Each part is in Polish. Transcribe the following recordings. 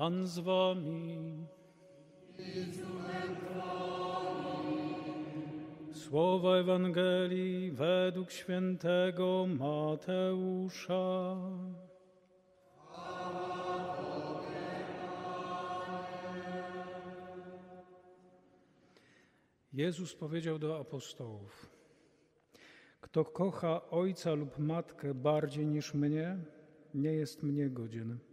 Pan z wami. Słowa Ewangelii według świętego Mateusza. Jezus powiedział do apostołów: Kto kocha ojca lub matkę bardziej niż mnie, nie jest mnie godzien.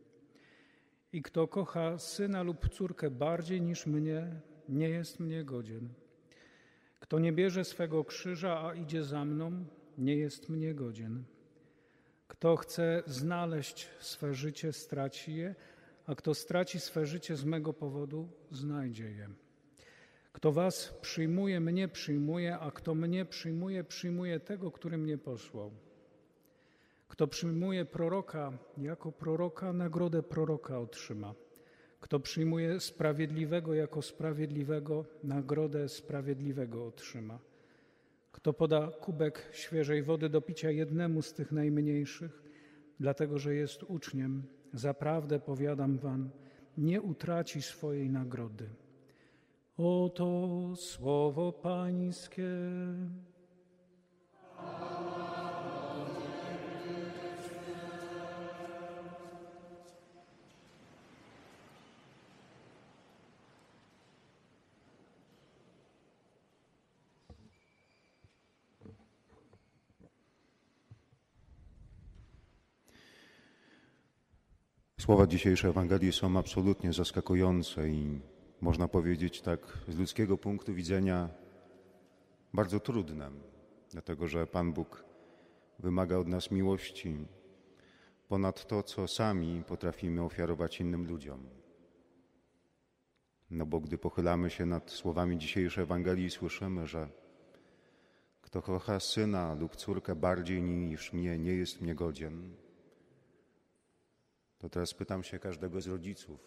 I kto kocha syna lub córkę bardziej niż mnie, nie jest mnie godzien. Kto nie bierze swego krzyża, a idzie za mną, nie jest mnie godzien. Kto chce znaleźć swe życie, straci je, a kto straci swe życie z mego powodu, znajdzie je. Kto was przyjmuje, mnie przyjmuje, a kto mnie przyjmuje, przyjmuje tego, który mnie posłał. Kto przyjmuje proroka jako proroka, nagrodę proroka otrzyma. Kto przyjmuje sprawiedliwego jako sprawiedliwego, nagrodę sprawiedliwego otrzyma. Kto poda kubek świeżej wody do picia jednemu z tych najmniejszych, dlatego że jest uczniem, zaprawdę powiadam wam, nie utraci swojej nagrody. Oto słowo Pańskie. Słowa dzisiejszej Ewangelii są absolutnie zaskakujące i można powiedzieć tak z ludzkiego punktu widzenia bardzo trudne, dlatego że Pan Bóg wymaga od nas miłości ponad to, co sami potrafimy ofiarować innym ludziom. No bo gdy pochylamy się nad słowami dzisiejszej Ewangelii, słyszymy, że kto kocha syna lub córkę bardziej niż mnie, nie jest mnie godzien. To teraz pytam się każdego z rodziców,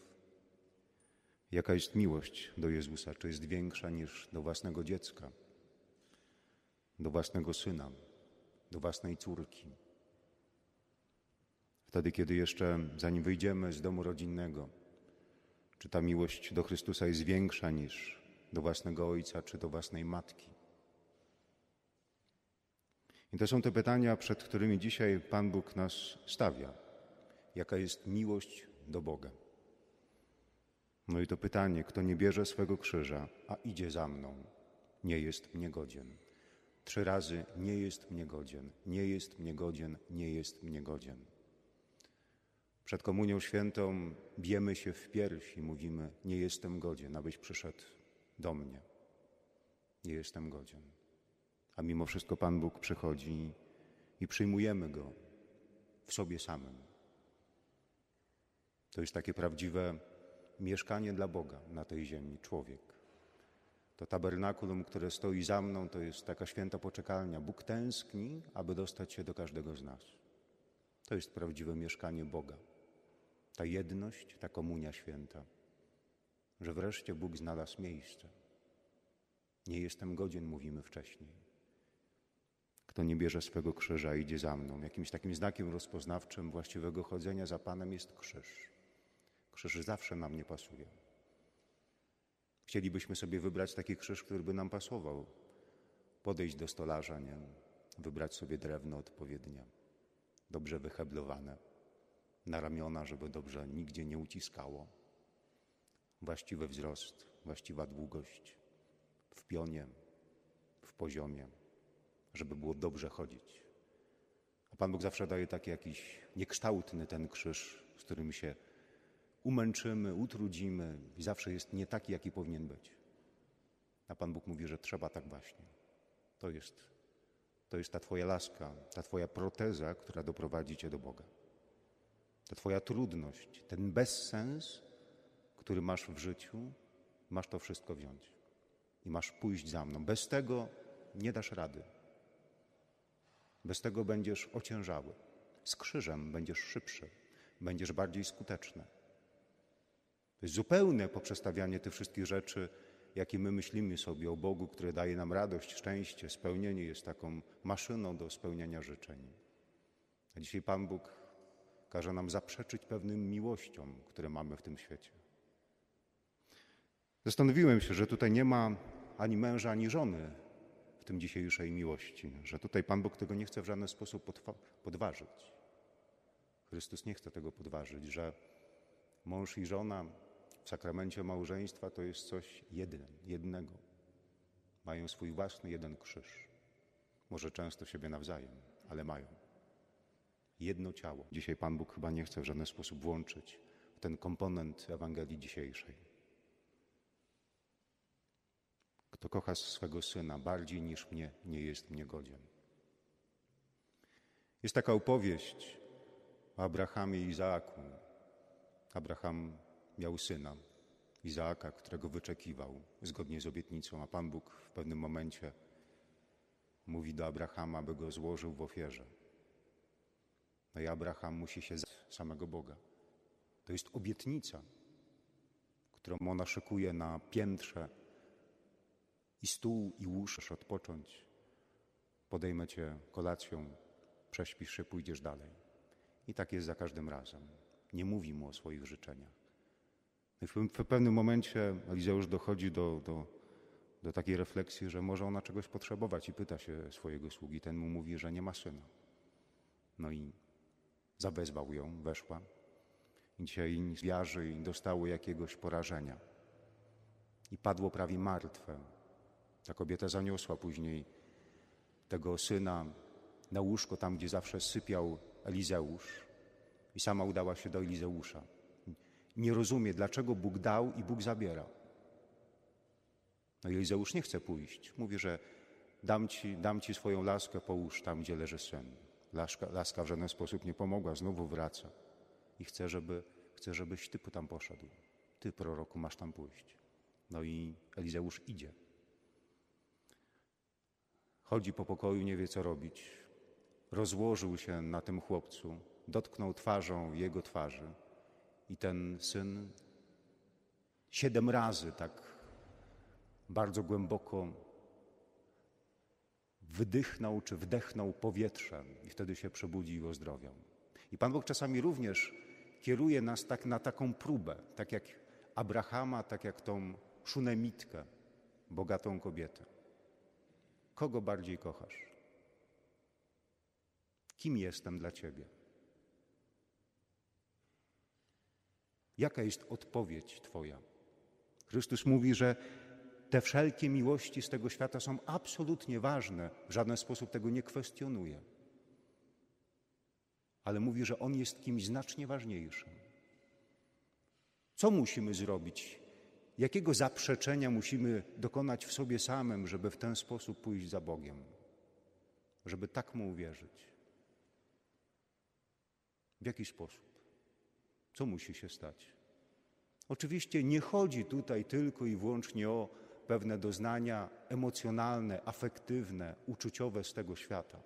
jaka jest miłość do Jezusa? Czy jest większa niż do własnego dziecka, do własnego syna, do własnej córki? Wtedy, kiedy jeszcze zanim wyjdziemy z domu rodzinnego, czy ta miłość do Chrystusa jest większa niż do własnego ojca, czy do własnej matki? I to są te pytania, przed którymi dzisiaj Pan Bóg nas stawia. Jaka jest miłość do Boga? No i to pytanie, kto nie bierze swego krzyża, a idzie za mną, nie jest mnie godzien. Trzy razy nie jest mnie godzien, nie jest mnie godzien, nie jest mnie godzien. Przed Komunią Świętą bijemy się w pierś i mówimy: Nie jestem godzien, abyś przyszedł do mnie. Nie jestem godzien. A mimo wszystko Pan Bóg przychodzi i przyjmujemy Go w sobie samym. To jest takie prawdziwe mieszkanie dla Boga na tej ziemi, człowiek. To tabernakulum, które stoi za mną, to jest taka święta poczekalnia. Bóg tęskni, aby dostać się do każdego z nas. To jest prawdziwe mieszkanie Boga. Ta jedność, ta komunia święta, że wreszcie Bóg znalazł miejsce. Nie jestem godzien, mówimy wcześniej. Kto nie bierze swego krzyża, idzie za mną. Jakimś takim znakiem rozpoznawczym właściwego chodzenia za Panem jest krzyż. Krzyż zawsze nam nie pasuje. Chcielibyśmy sobie wybrać taki krzyż, który by nam pasował. Podejść do stolarza, nie? wybrać sobie drewno odpowiednie, dobrze wyheblowane, na ramiona, żeby dobrze nigdzie nie uciskało. Właściwy wzrost, właściwa długość, w pionie, w poziomie, żeby było dobrze chodzić. A Pan Bóg zawsze daje taki jakiś niekształtny ten krzyż, z którym się umęczymy, utrudzimy i zawsze jest nie taki, jaki powinien być. A Pan Bóg mówi, że trzeba tak właśnie. To jest, to jest ta Twoja laska, ta Twoja proteza, która doprowadzi Cię do Boga. Ta Twoja trudność, ten bezsens, który masz w życiu, masz to wszystko wziąć i masz pójść za mną. Bez tego nie dasz rady. Bez tego będziesz ociężały. Z krzyżem będziesz szybszy, będziesz bardziej skuteczny. To jest zupełne poprzestawianie tych wszystkich rzeczy, jakie my myślimy sobie o Bogu, który daje nam radość, szczęście, spełnienie, jest taką maszyną do spełniania życzeń. A dzisiaj Pan Bóg każe nam zaprzeczyć pewnym miłościom, które mamy w tym świecie. Zastanowiłem się, że tutaj nie ma ani męża, ani żony w tym dzisiejszej miłości, że tutaj Pan Bóg tego nie chce w żaden sposób podważyć. Chrystus nie chce tego podważyć, że mąż i żona w sakramencie małżeństwa to jest coś jedne, jednego. Mają swój własny jeden krzyż. Może często siebie nawzajem, ale mają. Jedno ciało. Dzisiaj Pan Bóg chyba nie chce w żaden sposób włączyć w ten komponent Ewangelii dzisiejszej. Kto kocha swego syna bardziej niż mnie, nie jest mnie godzien. Jest taka opowieść o Abrahamie i Izaaku. Abraham miał syna, Izaaka, którego wyczekiwał zgodnie z obietnicą, a Pan Bóg w pewnym momencie mówi do Abrahama, by go złożył w ofierze. No i Abraham musi się samego Boga. To jest obietnica, którą ona szykuje na piętrze i stół, i łóż, odpocząć. Podejmę cię kolacją, prześpisz się, pójdziesz dalej. I tak jest za każdym razem. Nie mówi mu o swoich życzeniach. W, pewnym momencie Elizeusz dochodzi do, do, do takiej refleksji, że może ona czegoś potrzebować i pyta się swojego sługi. Ten mu mówi, że nie ma syna. No i zawezwał ją, weszła. I dzisiaj z i dostało jakiegoś porażenia. I padło prawie martwe. Ta kobieta zaniosła później tego syna na łóżko, tam gdzie zawsze sypiał Elizeusz i sama udała się do Elizeusza. Nie rozumie, dlaczego Bóg dał i Bóg zabiera. No Elizeusz nie chce pójść. Mówi, że dam ci, dam ci swoją laskę, połóż tam, gdzie leży syn. Laska, laska w żaden sposób nie pomogła, znowu wraca. I chce, żeby, chce, żebyś ty tam poszedł. Ty, proroku, masz tam pójść. No i Elizeusz idzie. Chodzi po pokoju, nie wie co robić. Rozłożył się na tym chłopcu, dotknął twarzą jego twarzy i ten syn siedem razy tak bardzo głęboko wydychnął czy wdechnął powietrze i wtedy się przebudzi i ozdrowiał. I Pan Bóg czasami również kieruje nas tak na taką próbę, tak jak Abrahama, tak jak tą szunemitkę, bogatą kobietę. Kogo bardziej kochasz? Kim jestem dla Ciebie? Jaka jest odpowiedź Twoja? Chrystus mówi, że te wszelkie miłości z tego świata są absolutnie ważne, w żaden sposób tego nie kwestionuje. Ale mówi, że On jest kimś znacznie ważniejszym. Co musimy zrobić? Jakiego zaprzeczenia musimy dokonać w sobie samym, żeby w ten sposób pójść za Bogiem? Żeby tak Mu uwierzyć? W jaki sposób? Co musi się stać? Oczywiście nie chodzi tutaj tylko i wyłącznie o pewne doznania emocjonalne, afektywne, uczuciowe z tego świata.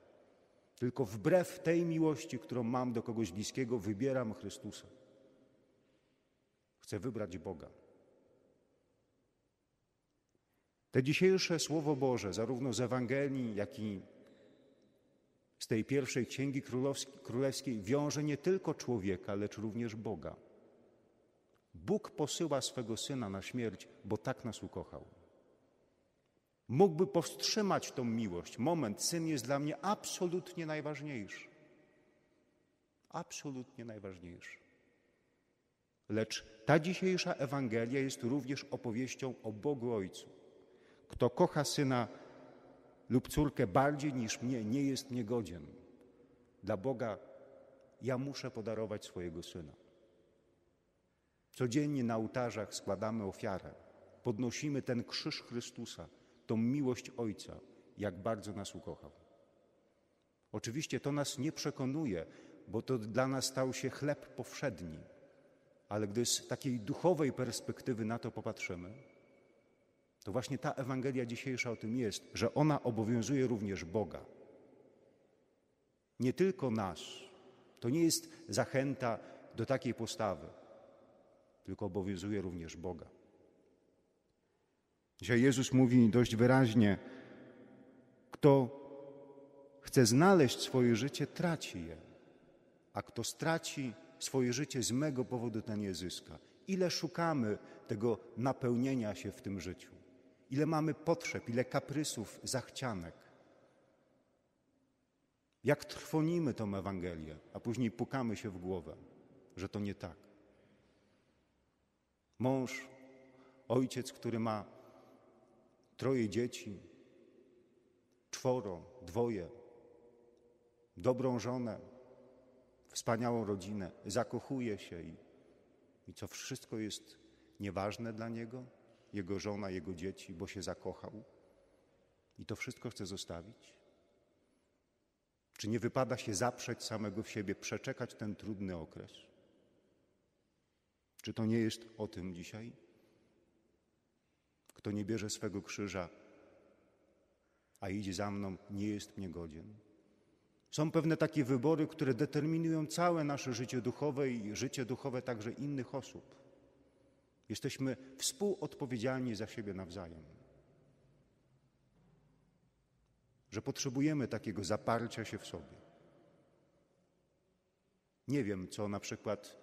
Tylko wbrew tej miłości, którą mam do kogoś bliskiego, wybieram Chrystusa. Chcę wybrać Boga. Te dzisiejsze Słowo Boże, zarówno z Ewangelii, jak i z tej pierwszej księgi królewskiej, wiąże nie tylko człowieka, lecz również Boga. Bóg posyła swego syna na śmierć, bo tak nas ukochał. Mógłby powstrzymać tą miłość. Moment, syn jest dla mnie absolutnie najważniejszy. Absolutnie najważniejszy. Lecz ta dzisiejsza Ewangelia jest również opowieścią o Bogu Ojcu. Kto kocha syna lub córkę bardziej niż mnie, nie jest niegodzien. Dla Boga ja muszę podarować swojego syna. Codziennie na ołtarzach składamy ofiarę, podnosimy ten krzyż Chrystusa, tą miłość Ojca, jak bardzo nas ukochał. Oczywiście to nas nie przekonuje, bo to dla nas stał się chleb powszedni, ale gdy z takiej duchowej perspektywy na to popatrzymy, to właśnie ta Ewangelia dzisiejsza o tym jest, że ona obowiązuje również Boga. Nie tylko nas. To nie jest zachęta do takiej postawy, tylko obowiązuje również Boga. Dzisiaj Jezus mówi dość wyraźnie: Kto chce znaleźć swoje życie, traci je. a kto straci swoje życie z mego powodu, ten je zyska. Ile szukamy tego napełnienia się w tym życiu, ile mamy potrzeb, ile kaprysów, zachcianek. Jak trwonimy tą Ewangelię, a później pukamy się w głowę, że to nie tak. Mąż, ojciec, który ma troje dzieci, czworo, dwoje, dobrą żonę, wspaniałą rodzinę, zakochuje się i, i co wszystko jest nieważne dla niego, jego żona, jego dzieci, bo się zakochał i to wszystko chce zostawić? Czy nie wypada się zaprzeć samego w siebie, przeczekać ten trudny okres? Czy to nie jest o tym dzisiaj? Kto nie bierze swego krzyża, a idzie za mną, nie jest mnie godzien. Są pewne takie wybory, które determinują całe nasze życie duchowe i życie duchowe także innych osób. Jesteśmy współodpowiedzialni za siebie nawzajem. Że potrzebujemy takiego zaparcia się w sobie. Nie wiem, co na przykład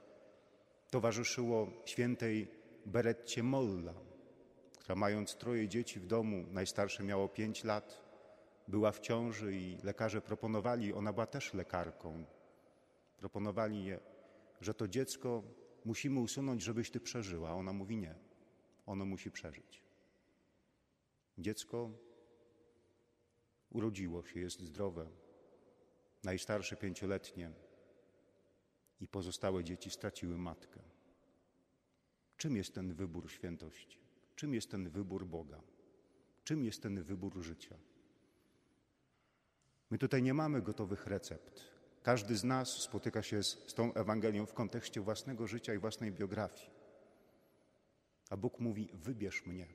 towarzyszyło świętej Beretcie Molla, która mając troje dzieci w domu, najstarsze miało pięć lat, była w ciąży i lekarze proponowali, ona była też lekarką, proponowali je, że to dziecko musimy usunąć, żebyś ty przeżyła. Ona mówi nie, ono musi przeżyć. Dziecko urodziło się, jest zdrowe, najstarsze pięcioletnie i pozostałe dzieci straciły matkę. Czym jest ten wybór świętości? Czym jest ten wybór Boga? Czym jest ten wybór życia? My tutaj nie mamy gotowych recept. Każdy z nas spotyka się z, z tą Ewangelią w kontekście własnego życia i własnej biografii. A Bóg mówi: Wybierz mnie.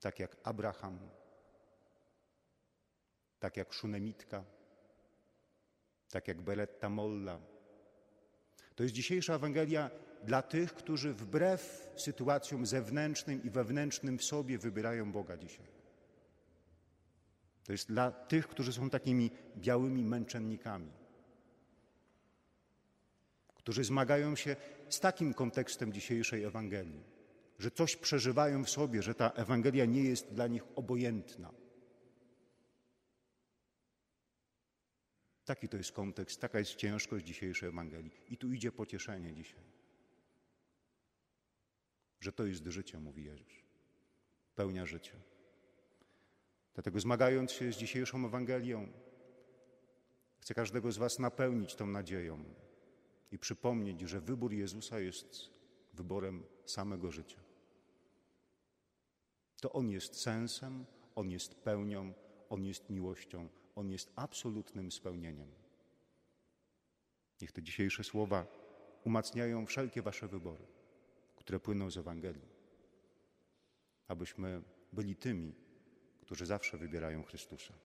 Tak jak Abraham, tak jak Szunemitka, tak jak Beretta Molla. To jest dzisiejsza Ewangelia dla tych, którzy wbrew sytuacjom zewnętrznym i wewnętrznym w sobie wybierają Boga dzisiaj. To jest dla tych, którzy są takimi białymi męczennikami, którzy zmagają się z takim kontekstem dzisiejszej Ewangelii, że coś przeżywają w sobie, że ta Ewangelia nie jest dla nich obojętna. Taki to jest kontekst, taka jest ciężkość dzisiejszej Ewangelii. I tu idzie pocieszenie dzisiaj. Że to jest życie, mówi Jezus. Pełnia życia. Dlatego zmagając się z dzisiejszą Ewangelią, chcę każdego z Was napełnić tą nadzieją i przypomnieć, że wybór Jezusa jest wyborem samego życia. To On jest sensem, On jest pełnią, On jest miłością, On jest absolutnym spełnieniem. Niech te dzisiejsze słowa umacniają wszelkie Wasze wybory, które płyną z Ewangelii, abyśmy byli tymi, którzy zawsze wybierają Chrystusa.